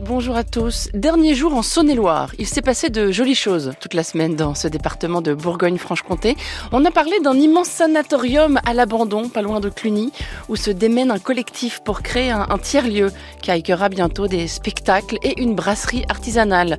Bonjour à tous. Dernier jour en Saône-et-Loire. Il s'est passé de jolies choses toute la semaine dans ce département de Bourgogne-Franche-Comté. On a parlé d'un immense sanatorium à l'abandon, pas loin de Cluny, où se démène un collectif pour créer un, un tiers-lieu qui accueillera bientôt des spectacles et une brasserie artisanale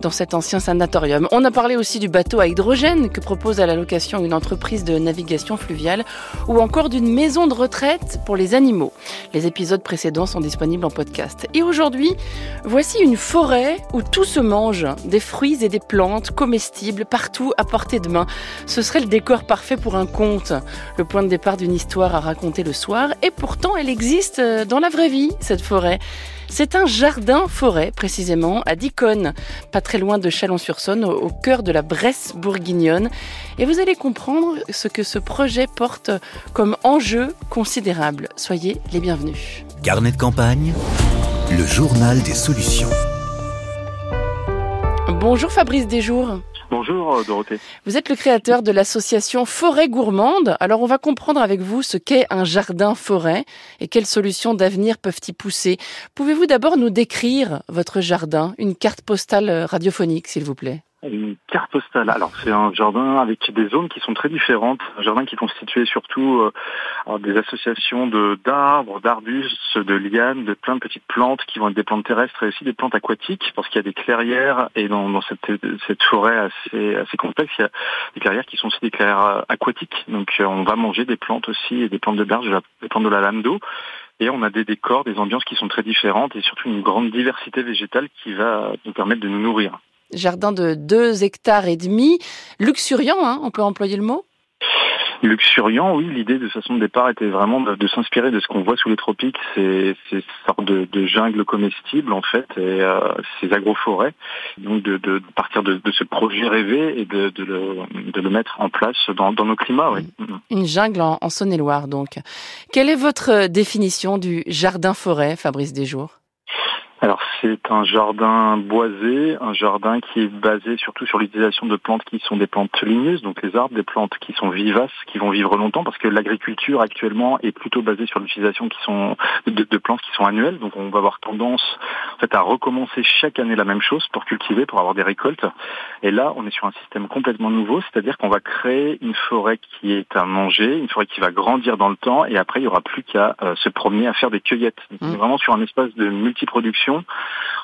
dans cet ancien sanatorium. On a parlé aussi du bateau à hydrogène que propose à la location une entreprise de navigation fluviale ou encore d'une maison de retraite pour les animaux. Les épisodes précédents sont disponibles en podcast. Et aujourd'hui, voici une forêt où tout se mange, des fruits et des plantes comestibles partout à portée de main. Ce serait le décor parfait pour un conte, le point de départ d'une histoire à raconter le soir et pourtant elle existe dans la vraie vie, cette forêt. C'est un jardin-forêt, précisément, à Diconne, pas très loin de Chalon-sur-Saône, au cœur de la Bresse bourguignonne. Et vous allez comprendre ce que ce projet porte comme enjeu considérable. Soyez les bienvenus. Carnet de campagne, le journal des solutions. Bonjour Fabrice Desjours. Bonjour Dorothée. Vous êtes le créateur de l'association Forêt Gourmande. Alors on va comprendre avec vous ce qu'est un jardin forêt et quelles solutions d'avenir peuvent y pousser. Pouvez-vous d'abord nous décrire votre jardin, une carte postale radiophonique s'il vous plaît une carte postale. Alors c'est un jardin avec des zones qui sont très différentes. Un jardin qui est constitué surtout euh, des associations de d'arbres, d'arbustes, de lianes, de plein de petites plantes qui vont être des plantes terrestres et aussi des plantes aquatiques parce qu'il y a des clairières et dans, cette, forêt assez, complexe, il y a des clairières qui sont aussi des clairières aquatiques. Donc euh, on va manger des plantes aussi et des plantes de berge, des plantes de la lame d'eau. Et on a des décors, des ambiances qui sont très différentes et surtout une grande diversité végétale qui va nous permettre de nous nourrir jardin de 2 hectares et demi, luxuriant, hein, on peut employer le mot? Luxuriant, oui, l'idée de façon de départ était vraiment de, s'inspirer de ce qu'on voit sous les tropiques, ces, ces sortes de, de jungles comestibles en fait, et euh, ces agroforêts. Donc de, de partir de, ce projet rêvé et de, le, de le mettre en place dans, dans nos climats. Oui. Une jungle en, en Saône-et-Loire donc. Quelle est votre définition du jardin-forêt, Fabrice Desjours alors c'est un jardin boisé, un jardin qui est basé surtout sur l'utilisation de plantes qui sont des plantes ligneuses, donc les arbres, des plantes qui sont vivaces, qui vont vivre longtemps, parce que l'agriculture actuellement est plutôt basée sur l'utilisation qui sont de, de, plantes qui sont annuelles, donc on va avoir tendance en fait à recommencer chaque année la même chose pour cultiver, pour avoir des récoltes. Et là, on est sur un système complètement nouveau, c'est-à-dire qu'on va créer une forêt qui est à manger, une forêt qui va grandir dans le temps, et après il y aura plus qu'à euh, se promener à faire des cueillettes. Donc, on est mmh. vraiment sur un espace de multiproduction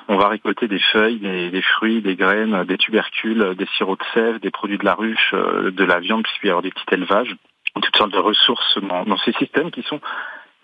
on va récolter des feuilles, des, fruits, des graines, des tubercules, des sirops de sève, des produits de la ruche, euh, de la viande, puisqu'il y avoir des petits élevages, toutes sortes de ressources dans, ces systèmes qui sont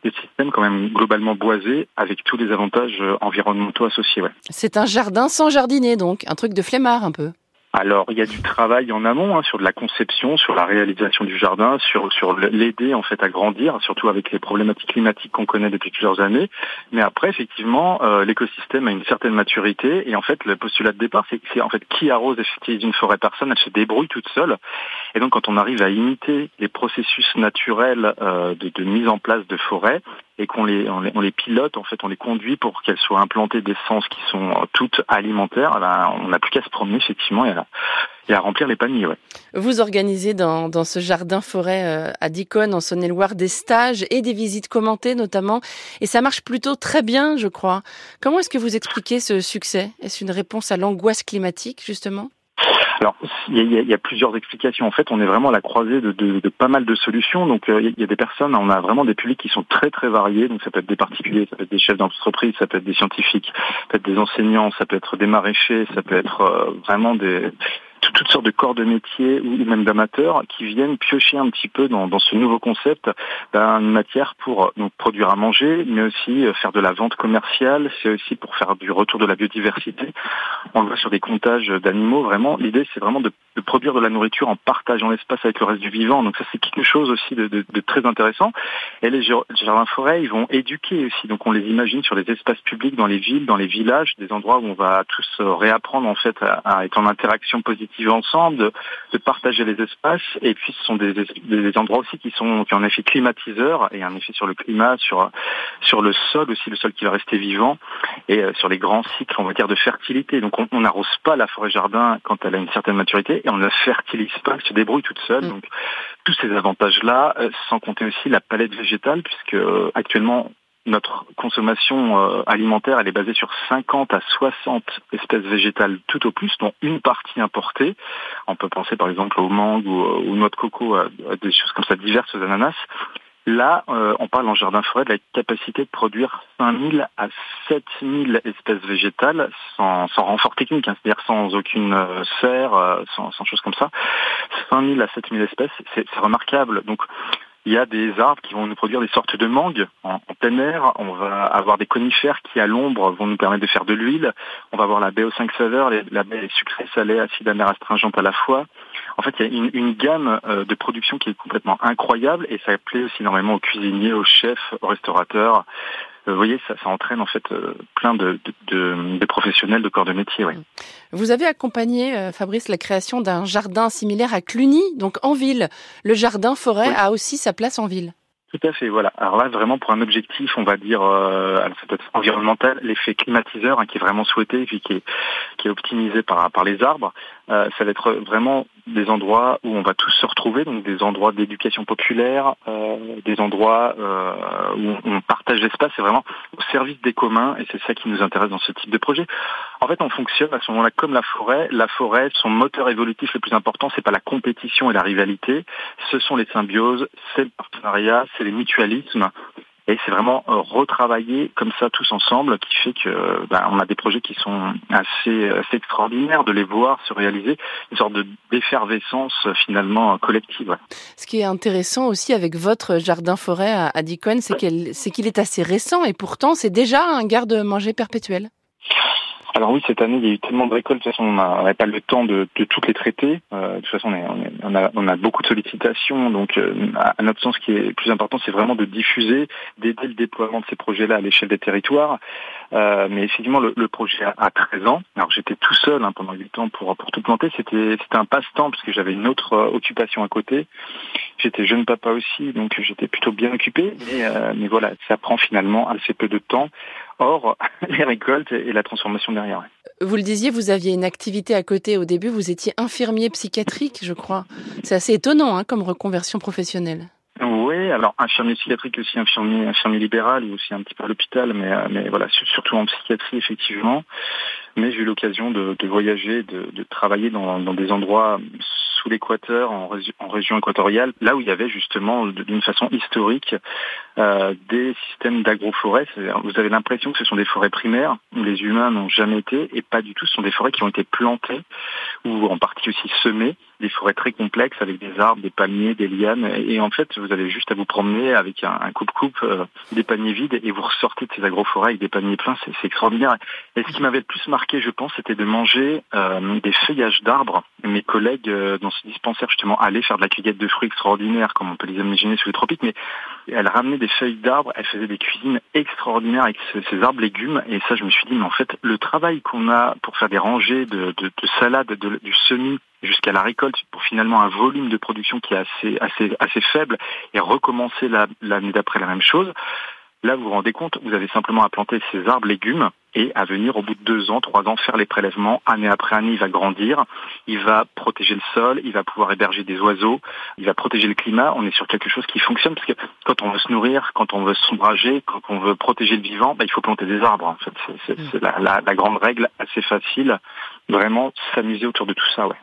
des systèmes quand même globalement boisés avec tous les avantages euh, environnementaux associés. C'est un jardin sans jardinier donc, un truc de flemmard un peu. Alors il y a du travail en amont hein, sur de la conception, sur la réalisation du jardin, sur sur l'aider en fait à grandir, surtout avec les problématiques climatiques qu'on connaît depuis plusieurs années. Mais après effectivement euh, l'écosystème a une certaine maturité et en fait le postulat de départ c'est en fait qui arrose effectivement une forêt personne, elle se débrouille toute seule. Et donc quand on arrive à imiter les processus naturels euh, de, de mise en place de forêts, et qu'on les, on les, pilote, en fait, on les conduit pour qu'elles soient implantées d'essences qui sont euh, toutes alimentaires, eh ben, on n'a plus qu'à se promener effectivement et à, et à remplir les paniers. Ouais. Vous organisez dans, dans ce jardin forêt euh, à Dicon, en Saône-et-Loire, des stages et des visites commentées notamment, et ça marche plutôt très bien, je crois. Comment est-ce que vous expliquez ce succès? Est-ce une réponse à l'angoisse climatique, justement? Alors, il y, y, a, plusieurs explications. En fait, on est vraiment à la croisée de, de, de pas mal de solutions. Donc, euh, il y a des personnes, on a vraiment des publics qui sont très très variés. Donc, ça peut être des particuliers, ça peut être des chefs d'entreprise, ça peut être des scientifiques, ça peut être des enseignants, ça peut être des maraîchers, ça peut être euh, vraiment des toutes sortes de corps de métier ou même d'amateurs qui viennent piocher un petit peu dans, dans ce nouveau concept d'une matière pour donc, produire à manger, mais aussi euh, faire de la vente commerciale, c'est aussi pour faire du retour de la biodiversité. On le voit sur des comptages d'animaux, vraiment, l'idée c'est vraiment de, de, produire de la nourriture en partageant l'espace avec le reste du vivant, donc ça c'est quelque chose aussi de, de, de très intéressant. Et les jardins forêts, ils vont éduquer aussi, donc on les imagine sur les espaces publics, dans les villes, dans les villages, des endroits où on va tous euh, réapprendre en fait à être en interaction positive cultiver ensemble, de, de, partager les espaces. Et puis ce sont des, des, endroits aussi qui sont qui ont un effet climatiseur et un effet sur le climat, sur sur le sol aussi, le sol qui va rester vivant, et euh, sur les grands cycles, on va dire, de fertilité. Donc on n'arrose pas la forêt jardin quand elle a une certaine maturité et on ne la fertilise pas, elle se débrouille toute seule. Mm. Donc tous ces avantages-là, euh, sans compter aussi la palette végétale, puisque euh, actuellement notre consommation euh, alimentaire, elle est basée sur 50 à 60 espèces végétales tout au plus, dont une partie importée. On peut penser par exemple aux mangues ou, aux noix de coco, à, des choses comme ça, diverses ananas. Là, on parle en jardin forêt de la capacité de produire 5000 à 7000 espèces végétales sans, sans renfort technique, hein, c'est-à-dire sans aucune serre, sans, sans chose comme ça. 5000 à 7000 espèces, c'est remarquable. Donc, il y a des arbres qui vont nous produire des sortes de mangues en, plein air. On va avoir des conifères qui, à l'ombre, vont nous permettre de faire de l'huile. On va avoir la baie aux cinq saveurs, la baie sucrée, salée, acide, amer, astringente à la fois. En fait, il y a une, une gamme euh, de production qui est complètement incroyable et ça plaît aussi énormément aux cuisiniers, aux chefs, aux restaurateurs. Euh, vous voyez, ça, ça, entraîne en fait euh, plein de, de, de, professionnels de corps de métier. Oui. Vous avez accompagné, euh, Fabrice, la création d'un jardin similaire à Cluny, donc en ville. Le jardin forêt a aussi sa place en ville. Tout à fait, voilà. Alors là, vraiment pour un objectif, on va dire, euh, alors ça peut être environnemental, l'effet climatiseur hein, qui est vraiment souhaité et puis qui est, qui est optimisé par, par les arbres. Euh, ça va être vraiment des endroits où on va tous se retrouver, donc des endroits d'éducation populaire, euh, des endroits euh, où on partage l'espace, c'est vraiment au service des communs et c'est ça qui nous intéresse dans ce type de projet. En fait, on fonctionne à ce moment-là comme la forêt. La forêt, son moteur évolutif le plus important, c'est pas la compétition et la rivalité, ce sont les symbioses, c'est le partenariat, c'est les mutualismes. Et c'est vraiment euh, retravailler comme ça tous ensemble qui fait que ben, on a des projets qui sont assez, assez extraordinaires de les voir se réaliser, une sorte de d'effervescence finalement collective. Ce qui est intéressant aussi avec votre jardin forêt à, à c'est qu'il est assez récent et pourtant c'est déjà un garde-manger perpétuel. Alors oui, cette année, il y a eu tellement de récoltes, de toute façon, on n'avait pas le temps de, toutes les traiter. Euh, de toute façon, on, on, a, beaucoup de sollicitations, donc euh, à notre sens, ce qui est plus important, c'est vraiment de diffuser, d'aider le déploiement de ces projets-là à l'échelle des territoires. Euh, mais effectivement, le, projet a, 13 ans. Alors j'étais tout seul hein, pendant 8 ans pour, pour tout planter. C'était un passe-temps, parce que j'avais une autre occupation à côté. J'étais jeune papa aussi, donc j'étais plutôt bien occupé. Mais, mais voilà, ça prend finalement assez peu de temps. Or, les récoltes et la transformation derrière. Vous le disiez, vous aviez une activité à côté au début, vous étiez infirmier psychiatrique, je crois. C'est assez étonnant hein, comme reconversion professionnelle. Oui, alors infirmier psychiatrique aussi, infirmier, infirmier libéral et aussi un petit peu à l'hôpital, mais, euh, mais voilà, surtout en psychiatrie effectivement. Mais j'ai eu l'occasion de, de, voyager, de, de travailler dans, dans, des endroits sous l'équateur, en, en, région équatoriale, là où il y avait justement d'une façon historique euh, des systèmes d'agroforêt. Vous avez l'impression que ce sont des forêts primaires où les humains n'ont jamais été et pas du tout. Ce sont des forêts qui ont été plantées ou en partie aussi semées, des forêts très complexes avec des arbres, des palmiers, des lianes. Et en fait, vous avez juste à vous promener avec un coupe-coupe, euh, des paniers vides et vous ressortez de ces agroforêts avec des paniers pleins. C'est extraordinaire. Et ce qui m'avait le plus marqué, je pense, c'était de manger euh, des feuillages d'arbres. Mes collègues euh, dans ce dispensaire justement allaient faire de la cueillette de fruits extraordinaires, comme on peut les imaginer sous les tropiques, mais elles ramenaient des feuilles d'arbres, elle faisait des cuisines extraordinaires avec ces arbres légumes. Et ça, je me suis dit, mais en fait, le travail qu'on a pour faire des rangées de, de, de salade, du semis jusqu'à la récolte, pour finalement un volume de production qui est assez faible, et recommencer l'année d'après la même chose, Là, vous vous rendez compte, vous avez simplement à planter ces arbres légumes et à venir au bout de deux ans, trois ans, faire les prélèvements. Année après année, il va grandir, il va protéger le sol, il va pouvoir héberger des oiseaux, il va protéger le climat. On est sur quelque chose qui fonctionne parce que quand on veut se nourrir, quand on veut s'ombrager, quand on veut protéger le vivant, bah, il faut planter des arbres. En fait, c'est la, la, la grande règle assez facile. Vraiment s'amuser autour de tout ça, ouais.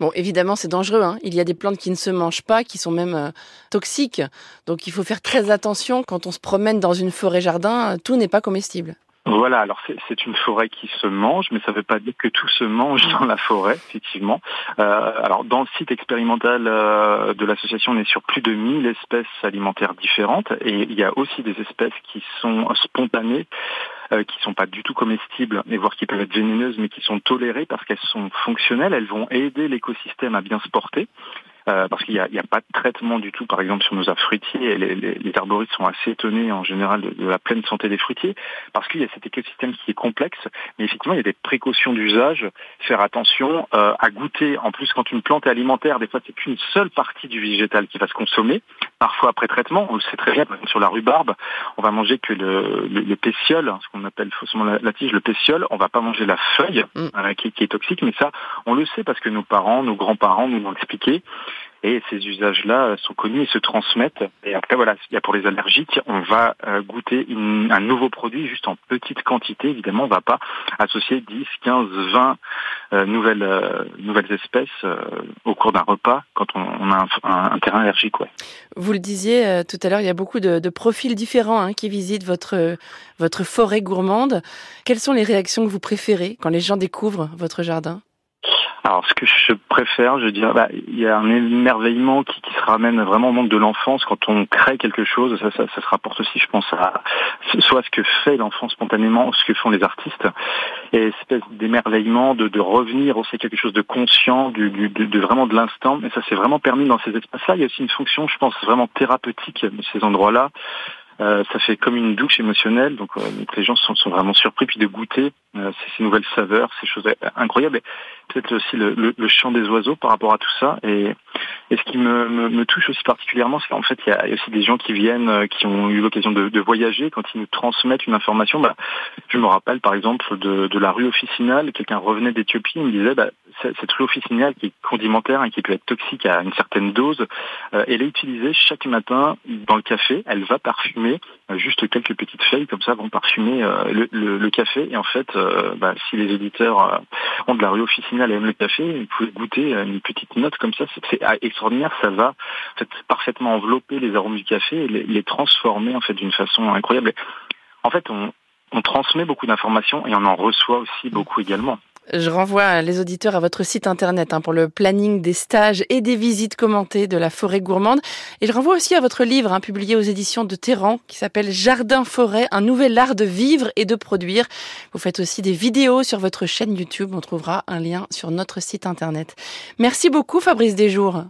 Bon, évidemment, c'est dangereux. Hein. Il y a des plantes qui ne se mangent pas, qui sont même euh, toxiques. Donc, il faut faire très attention quand on se promène dans une forêt-jardin. Tout n'est pas comestible. Voilà, alors c'est une forêt qui se mange, mais ça ne veut pas dire que tout se mange dans la forêt, effectivement. Euh, alors dans le site expérimental euh, de l'association, on est sur plus de 1000 espèces alimentaires différentes, et il y a aussi des espèces qui sont spontanées, euh, qui sont pas du tout comestibles, et voire qui peuvent être vénéneuses, mais qui sont tolérées parce qu'elles sont fonctionnelles, elles vont aider l'écosystème à bien se porter. euh, parce qu'il n'y a, a, pas de traitement du tout, par exemple, sur nos arbres fruitiers. Les, les, les arboristes sont assez étonnés en général de, de, la pleine santé des fruitiers, parce qu'il y a cet écosystème qui est complexe, mais effectivement, il y a des précautions d'usage, faire attention euh, à goûter. En plus, quand une plante est alimentaire, des fois, c'est qu'une seule partie du végétal qui va se consommer, parfois après traitement. On le sait très bien, sur la rhubarbe, on va manger que le, le, le pétiole, ce qu'on appelle faussement la, la, tige, le pétiole, on va pas manger la feuille, mm. qui, qui est toxique, mais ça, on le sait parce que nos parents, nos grands-parents nous l'ont expliqué. Et ces usages-là sont connus et se transmettent. Et après, voilà, il y a pour les allergiques, on va euh, goûter un nouveau produit juste en petite quantité. Évidemment, on ne va pas associer 10, 15, 20 euh, nouvelles, euh, nouvelles espèces euh, au cours d'un repas quand on, a un, terrain allergique. Ouais. Vous le disiez euh, tout à l'heure, il y a beaucoup de, de profils différents hein, qui visitent votre, votre forêt gourmande. Quelles sont les réactions que vous préférez quand les gens découvrent votre jardin? Alors, ce que je préfère, je dirais, bah, il y a un émerveillement qui, qui, se ramène vraiment au monde de l'enfance quand on crée quelque chose. Ça, ça, ça, se rapporte aussi, je pense, à soit ce que fait l'enfant spontanément, ce que font les artistes, et espèce d'émerveillement, de, de revenir aussi à quelque chose de conscient, du, du, de, vraiment de l'instant. Mais ça s'est vraiment permis dans ces espaces-là. Il y a aussi une fonction, je pense, vraiment thérapeutique de ces endroits-là. Euh, ça fait comme une douche émotionnelle, donc, euh, les gens sont, sont, vraiment surpris puis de goûter euh, ces, ces, nouvelles saveurs, ces choses incroyables. Et peut-être aussi le, le, le, chant des oiseaux par rapport à tout ça. Et, et ce qui me, me, me touche aussi particulièrement, c'est qu'en fait il y, a, il y, a, aussi des gens qui viennent, euh, qui ont eu l'occasion de, de, voyager, quand ils nous transmettent une information. Bah, je me rappelle par exemple de, de la rue officinale, quelqu'un revenait d'Éthiopie, il me disait bah, cette rue officinale qui est condimentaire et qui peut être toxique à une certaine dose, euh, elle est utilisée chaque matin dans le café. Elle va parfumer juste quelques petites feuilles comme ça vont parfumer euh, le, le, le, café. Et en fait, euh, bah, si les auditeurs euh, ont de la rue officinale et aiment le café, vous pouvez goûter une petite note comme ça. C'est extraordinaire. Ça va en fait, parfaitement envelopper les arômes du café et les, les transformer en fait d'une façon incroyable. En fait, on, on transmet beaucoup d'informations et on en reçoit aussi beaucoup également. Je renvoie les auditeurs à votre site internet hein, pour le planning des stages et des visites commentées de la forêt gourmande. Et je renvoie aussi à votre livre hein, publié aux éditions de Terran qui s'appelle Jardin-forêt, un nouvel art de vivre et de produire. Vous faites aussi des vidéos sur votre chaîne YouTube. On trouvera un lien sur notre site internet. Merci beaucoup Fabrice Desjours.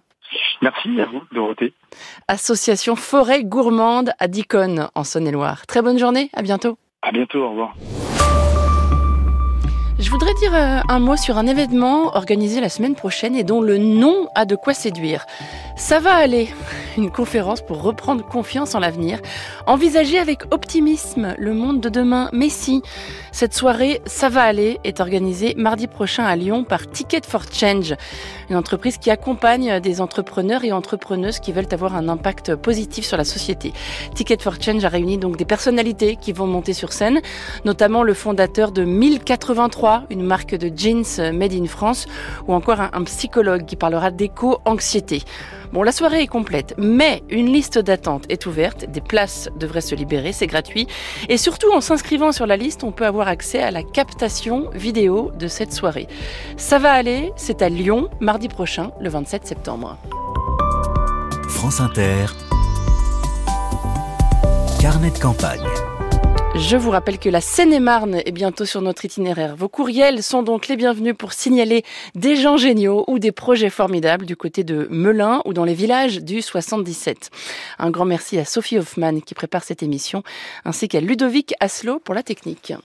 Merci à vous, Dorothée. Association Forêt Gourmande à Dicon en Saône-et-Loire. Très bonne journée, à bientôt. À bientôt, au revoir. Je voudrais dire euh, un mot sur un événement organisé la semaine prochaine et dont le nom a de quoi séduire. Ça va aller, une conférence pour reprendre confiance en l'avenir, envisager avec optimisme le monde de demain. Mais si, cette soirée Ça va aller est organisée mardi prochain à Lyon par Ticket for Change, une entreprise qui accompagne des entrepreneurs et entrepreneuses qui veulent avoir un impact positif sur la société. Ticket for Change a réuni donc des personnalités qui vont monter sur scène, notamment le fondateur de 1083 une marque de jeans made in France, ou encore un, un psychologue qui parlera d'éco-anxiété. Bon, la soirée est complète, mais une liste d'attente est ouverte, des places devraient se libérer, c'est gratuit, et surtout en s'inscrivant sur la liste, on peut avoir accès à la captation vidéo de cette soirée. Ça va aller, c'est à Lyon, mardi prochain, le 27 septembre. France Inter, carnet de campagne. Je vous rappelle que la Seine-et-Marne est bientôt sur notre itinéraire. Vos courriels sont donc les bienvenus pour signaler des gens géniaux ou des projets formidables du côté de Melun ou dans les villages du 77. Un grand merci à Sophie Hoffman qui prépare cette émission, ainsi qu'à Ludovic Aslo pour la technique.